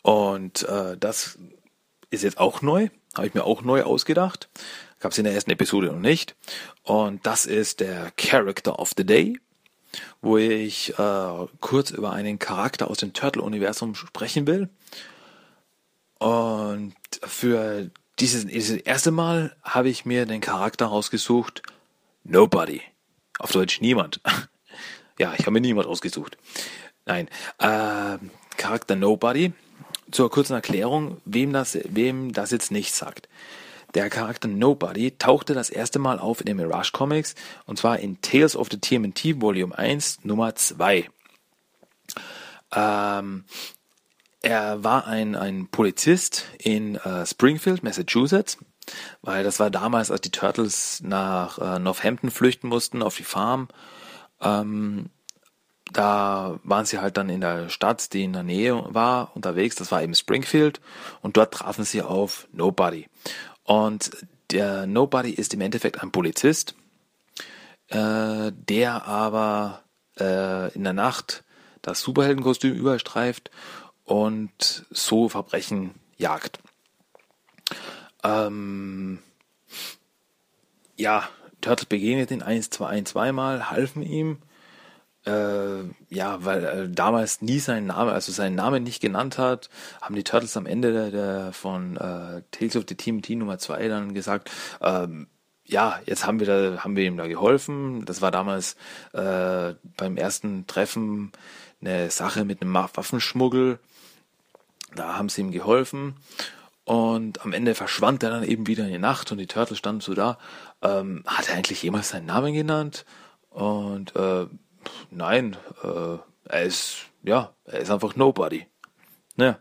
Und äh, das ist jetzt auch neu, habe ich mir auch neu ausgedacht. Gab es in der ersten Episode noch nicht. Und das ist der Character of the Day, wo ich äh, kurz über einen Charakter aus dem Turtle-Universum sprechen will. Und für dieses, dieses erste Mal habe ich mir den Charakter rausgesucht, Nobody. Auf Deutsch niemand. *laughs* ja, ich habe mir niemand ausgesucht. Nein, äh, Charakter Nobody. Zur kurzen Erklärung, wem das, wem das jetzt nicht sagt. Der Charakter Nobody tauchte das erste Mal auf in den Mirage Comics und zwar in Tales of the TMNT Volume 1 Nummer 2. Ähm, er war ein, ein Polizist in äh, Springfield, Massachusetts, weil das war damals, als die Turtles nach äh, Northampton flüchten mussten, auf die Farm. Ähm, da waren sie halt dann in der Stadt, die in der Nähe war, unterwegs. Das war eben Springfield. Und dort trafen sie auf Nobody. Und der Nobody ist im Endeffekt ein Polizist, äh, der aber äh, in der Nacht das Superheldenkostüm überstreift und so Verbrechen jagt. Ähm, ja, Turtle begegnet ihn eins, zwei, ein, zweimal, halfen ihm. Äh, ja, weil er damals nie seinen Namen, also seinen Namen nicht genannt hat, haben die Turtles am Ende der, der von äh, Tales of the Team T Nummer 2 dann gesagt, ähm, ja, jetzt haben wir da, haben wir ihm da geholfen. Das war damals äh, beim ersten Treffen eine Sache mit einem Waffenschmuggel. Da haben sie ihm geholfen. Und am Ende verschwand er dann eben wieder in die Nacht und die Turtles standen so da. Ähm, hat er eigentlich jemals seinen Namen genannt? Und äh, nein, äh, er ist, ja, er ist einfach Nobody. Ja,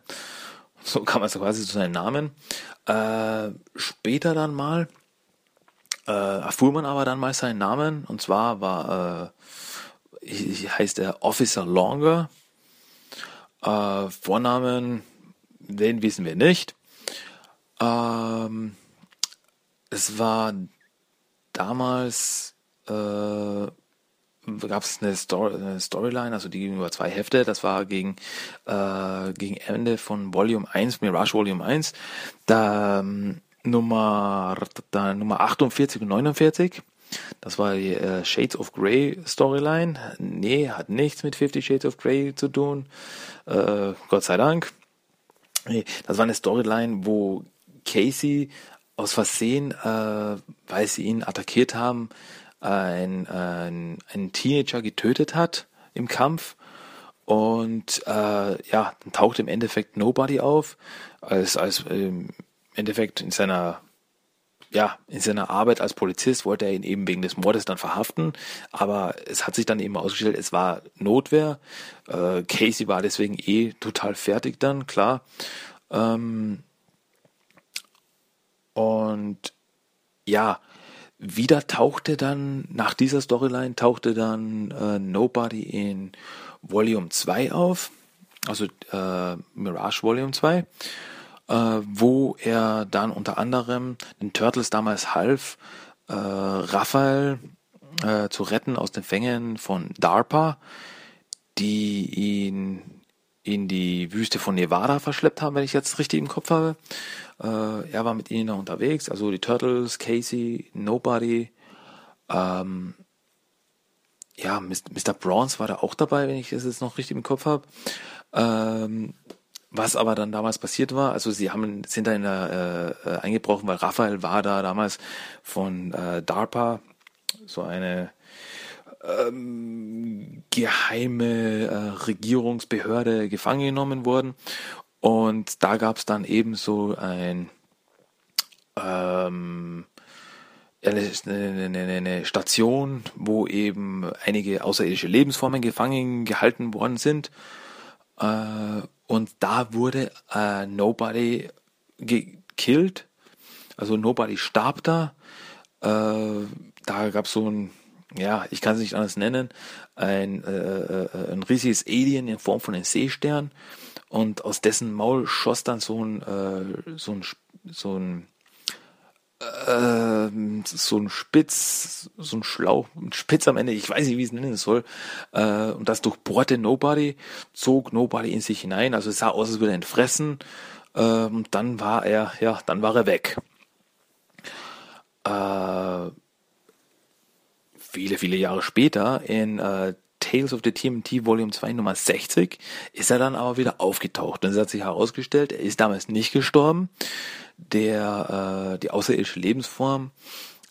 so kam er so quasi zu seinem Namen. Äh, später dann mal äh, erfuhr man aber dann mal seinen Namen und zwar war äh, heißt er Officer Longer. Äh, Vornamen den wissen wir nicht. Ähm, es war damals äh, gab es eine, Story, eine, Storyline, also die ging über zwei Hefte. Das war gegen, äh, gegen Ende von Volume 1, Mirage Volume 1. Da ähm, Nummer, da, Nummer 48 und 49. Das war die äh, Shades of Grey Storyline. Nee, hat nichts mit Fifty Shades of Grey zu tun. Äh, Gott sei Dank. Nee, das war eine Storyline, wo Casey aus Versehen, äh, weil sie ihn attackiert haben, ein, ein, einen Teenager getötet hat im Kampf. Und äh, ja, dann taucht im Endeffekt Nobody auf, als, als im Endeffekt in seiner ja, in seiner Arbeit als Polizist wollte er ihn eben wegen des Mordes dann verhaften, aber es hat sich dann eben ausgestellt, es war Notwehr. Äh, Casey war deswegen eh total fertig dann, klar. Ähm, und ja, wieder tauchte dann, nach dieser Storyline tauchte dann äh, Nobody in Volume 2 auf, also äh, Mirage Volume 2 äh, wo er dann unter anderem den Turtles damals half, äh, Raphael äh, zu retten aus den Fängen von DARPA, die ihn in die Wüste von Nevada verschleppt haben, wenn ich jetzt richtig im Kopf habe. Äh, er war mit ihnen unterwegs, also die Turtles, Casey, Nobody, ähm, ja, Mr. Bronze war da auch dabei, wenn ich das jetzt noch richtig im Kopf habe. Ähm, was aber dann damals passiert war, also sie haben sind da in der, äh, eingebrochen, weil Raphael war da damals von äh, DARPA, so eine ähm, geheime äh, Regierungsbehörde gefangen genommen worden. Und da gab es dann eben so ein ähm, eine, eine, eine Station, wo eben einige außerirdische Lebensformen gefangen gehalten worden sind. Äh, und da wurde äh, Nobody gekillt. Also Nobody starb da. Äh, da gab es so ein, ja, ich kann es nicht anders nennen, ein, äh, äh, ein riesiges Alien in Form von einem Seestern. Und aus dessen Maul schoss dann so ein, äh, so ein, so ein äh, so ein Spitz, so ein Schlauch, ein Spitz am Ende, ich weiß nicht, wie ich es nennen soll, äh, und das durchbohrte Nobody, zog Nobody in sich hinein, also es sah aus, als würde er entfressen, äh, und dann war er, ja, dann war er weg. Äh, viele, viele Jahre später in äh, Tales of the TMT Volume 2 Nummer 60 ist er dann aber wieder aufgetaucht. Und es hat sich herausgestellt, er ist damals nicht gestorben. Der, äh, die außerirdische Lebensform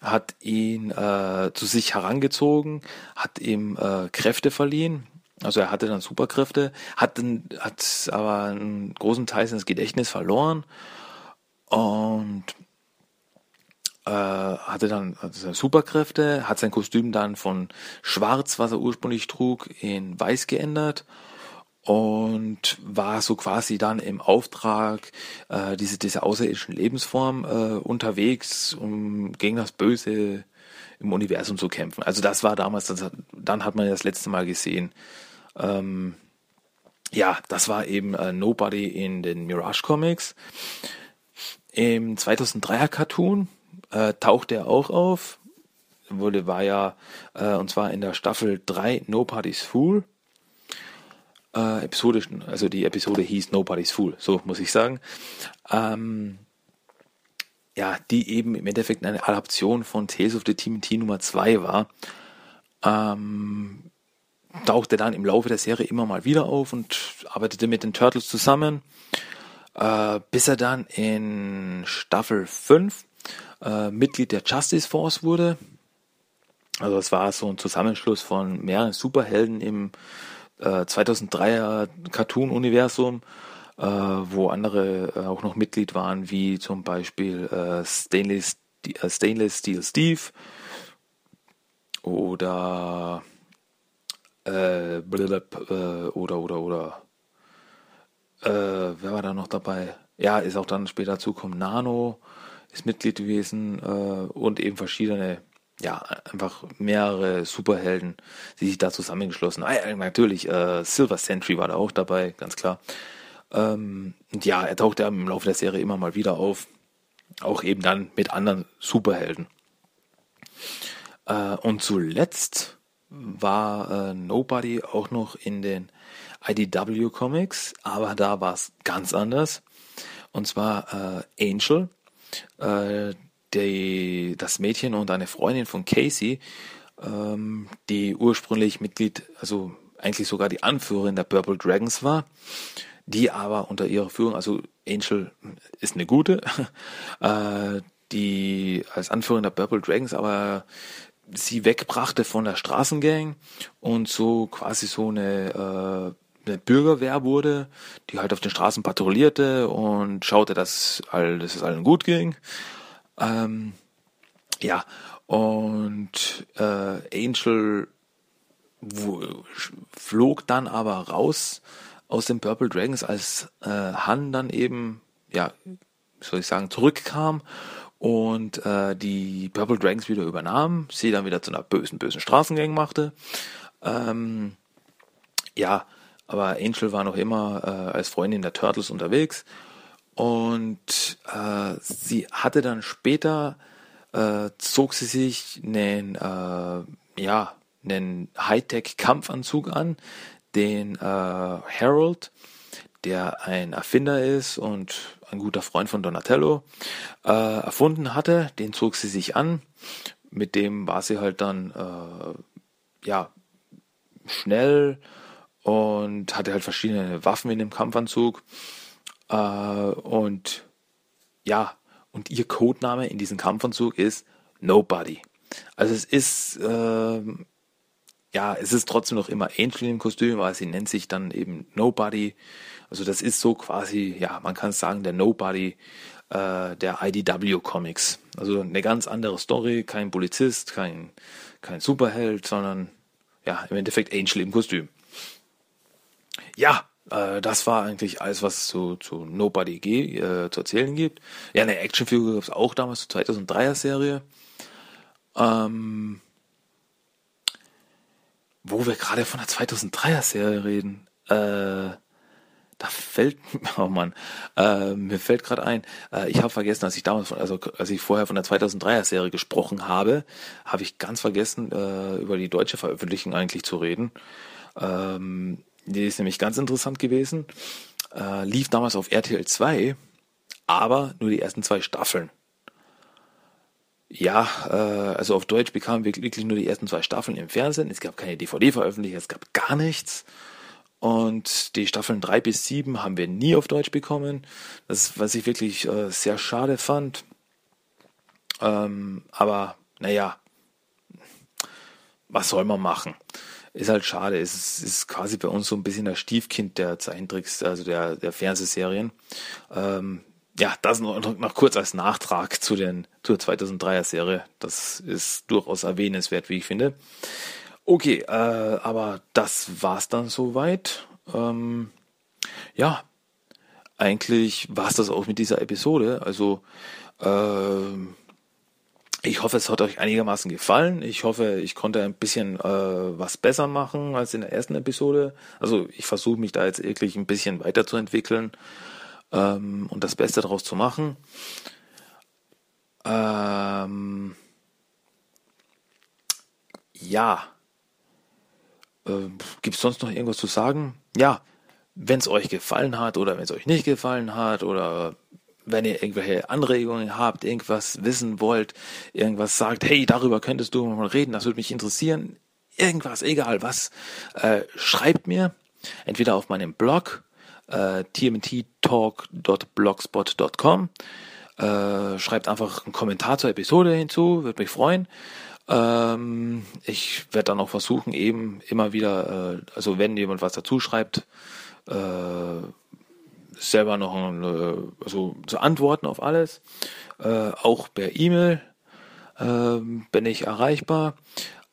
hat ihn äh, zu sich herangezogen, hat ihm äh, Kräfte verliehen. Also er hatte dann Superkräfte, hat, hat aber einen großen Teil seines Gedächtnisses verloren und hatte dann hatte Superkräfte, hat sein Kostüm dann von schwarz, was er ursprünglich trug, in weiß geändert und war so quasi dann im Auftrag äh, diese, diese außerirdischen Lebensform äh, unterwegs, um gegen das Böse im Universum zu kämpfen. Also das war damals, das hat, dann hat man das letzte Mal gesehen. Ähm, ja, das war eben äh, Nobody in den Mirage Comics. Im 2003er Cartoon äh, taucht er auch auf. Wurde, war ja, äh, und zwar in der Staffel 3 Nobody's Fool. Äh, episodisch, also die Episode hieß Nobody's Fool, so muss ich sagen. Ähm, ja, die eben im Endeffekt eine Adaption von Tales of the TMT Nummer 2 war. Ähm, tauchte dann im Laufe der Serie immer mal wieder auf und arbeitete mit den Turtles zusammen, äh, bis er dann in Staffel 5 äh, Mitglied der Justice Force wurde. Also es war so ein Zusammenschluss von mehreren Superhelden im äh, 2003er Cartoon-Universum, äh, wo andere äh, auch noch Mitglied waren, wie zum Beispiel äh, Stainless, äh, Stainless Steel Steve oder oder oder oder wer war da noch dabei? Ja, ist auch dann später dazugekommen Nano ist Mitglied gewesen äh, und eben verschiedene, ja, einfach mehrere Superhelden, die sich da zusammengeschlossen. Ah, ja, natürlich, äh, Silver Sentry war da auch dabei, ganz klar. Ähm, und ja, er taucht ja im Laufe der Serie immer mal wieder auf. Auch eben dann mit anderen Superhelden. Äh, und zuletzt war äh, Nobody auch noch in den IDW Comics, aber da war es ganz anders. Und zwar äh, Angel, äh, die, das Mädchen und eine Freundin von Casey, ähm, die ursprünglich Mitglied, also eigentlich sogar die Anführerin der Purple Dragons war, die aber unter ihrer Führung, also Angel ist eine gute, *laughs* äh, die als Anführerin der Purple Dragons aber sie wegbrachte von der Straßengang und so quasi so eine äh, eine Bürgerwehr wurde, die halt auf den Straßen patrouillierte und schaute, dass, all, dass es allen gut ging. Ähm, ja, und äh, Angel flog dann aber raus aus den Purple Dragons, als äh, Han dann eben, ja, soll ich sagen, zurückkam und äh, die Purple Dragons wieder übernahm, sie dann wieder zu einer bösen, bösen Straßengang machte. Ähm, ja, aber Angel war noch immer äh, als Freundin der Turtles unterwegs und äh, sie hatte dann später äh, zog sie sich einen äh, ja einen Hightech-Kampfanzug an, den äh, Harold, der ein Erfinder ist und ein guter Freund von Donatello, äh, erfunden hatte. Den zog sie sich an. Mit dem war sie halt dann äh, ja schnell und hatte halt verschiedene Waffen in dem Kampfanzug. Äh, und ja, und ihr Codename in diesem Kampfanzug ist Nobody. Also es ist, äh, ja, es ist trotzdem noch immer Angel im Kostüm, aber sie nennt sich dann eben Nobody. Also das ist so quasi, ja, man kann sagen, der Nobody äh, der IDW Comics. Also eine ganz andere Story, kein Polizist, kein, kein Superheld, sondern ja, im Endeffekt Angel im Kostüm. Ja, äh, das war eigentlich alles, was es zu, zu Nobody G, äh, zu erzählen gibt. Ja, eine Actionfigur gab es auch damals zur 2003er Serie. Ähm, wo wir gerade von der 2003er Serie reden. Äh, da fällt, *laughs* oh Mann, äh, mir fällt gerade ein, äh, ich habe vergessen, als ich damals, von, also als ich vorher von der 2003er Serie gesprochen habe, habe ich ganz vergessen, äh, über die deutsche Veröffentlichung eigentlich zu reden. Ähm, die ist nämlich ganz interessant gewesen. Äh, lief damals auf RTL 2, aber nur die ersten zwei Staffeln. Ja, äh, also auf Deutsch bekamen wir wirklich nur die ersten zwei Staffeln im Fernsehen. Es gab keine DVD-Veröffentlichung, es gab gar nichts. Und die Staffeln drei bis sieben haben wir nie auf Deutsch bekommen. Das, was ich wirklich äh, sehr schade fand. Ähm, aber naja, was soll man machen? Ist halt schade. Es ist, ist quasi bei uns so ein bisschen das Stiefkind der Zeichentricks, also der, der Fernsehserien. Ähm, ja, das noch, noch kurz als Nachtrag zu den zur 2003er Serie. Das ist durchaus erwähnenswert, wie ich finde. Okay, äh, aber das war's dann soweit. Ähm, ja, eigentlich war's das auch mit dieser Episode. Also äh, ich hoffe, es hat euch einigermaßen gefallen. Ich hoffe, ich konnte ein bisschen äh, was besser machen als in der ersten Episode. Also ich versuche mich da jetzt wirklich ein bisschen weiterzuentwickeln ähm, und das Beste daraus zu machen. Ähm, ja, äh, Gibt es sonst noch irgendwas zu sagen? Ja, wenn es euch gefallen hat oder wenn es euch nicht gefallen hat oder wenn ihr irgendwelche Anregungen habt, irgendwas wissen wollt, irgendwas sagt, hey, darüber könntest du mal reden, das würde mich interessieren, irgendwas, egal was, äh, schreibt mir entweder auf meinem Blog äh, tmttalk.blogspot.com äh, schreibt einfach einen Kommentar zur Episode hinzu, würde mich freuen. Ähm, ich werde dann auch versuchen, eben immer wieder, äh, also wenn jemand was dazu schreibt, äh, selber noch eine, also zu antworten auf alles. Äh, auch per E-Mail äh, bin ich erreichbar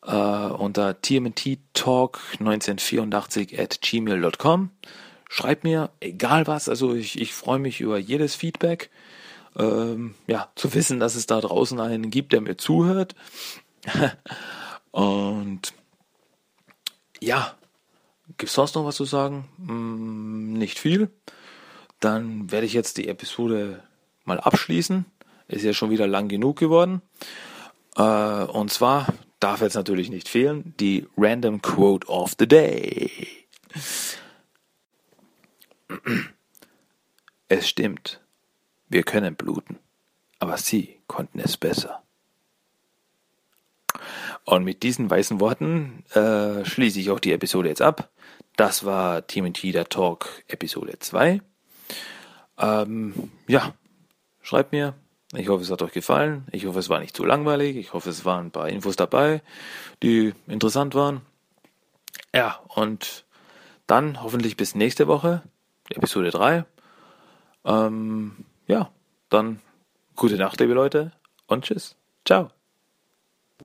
äh, unter tmnttalk1984 at gmail.com. Schreibt mir, egal was, also ich, ich freue mich über jedes Feedback. Ähm, ja, zu wissen, dass es da draußen einen gibt, der mir zuhört *laughs* Und ja, gibt es sonst noch was zu sagen? Hm, nicht viel. Dann werde ich jetzt die Episode mal abschließen. Ist ja schon wieder lang genug geworden. Äh, und zwar darf jetzt natürlich nicht fehlen die Random Quote of the Day. Es stimmt, wir können bluten, aber sie konnten es besser. Und mit diesen weißen Worten äh, schließe ich auch die Episode jetzt ab. Das war Team der Talk Episode 2. Ähm, ja, schreibt mir. Ich hoffe, es hat euch gefallen. Ich hoffe, es war nicht zu langweilig. Ich hoffe, es waren ein paar Infos dabei, die interessant waren. Ja, und dann hoffentlich bis nächste Woche, Episode 3. Ähm, ja, dann gute Nacht, liebe Leute, und tschüss. Ciao.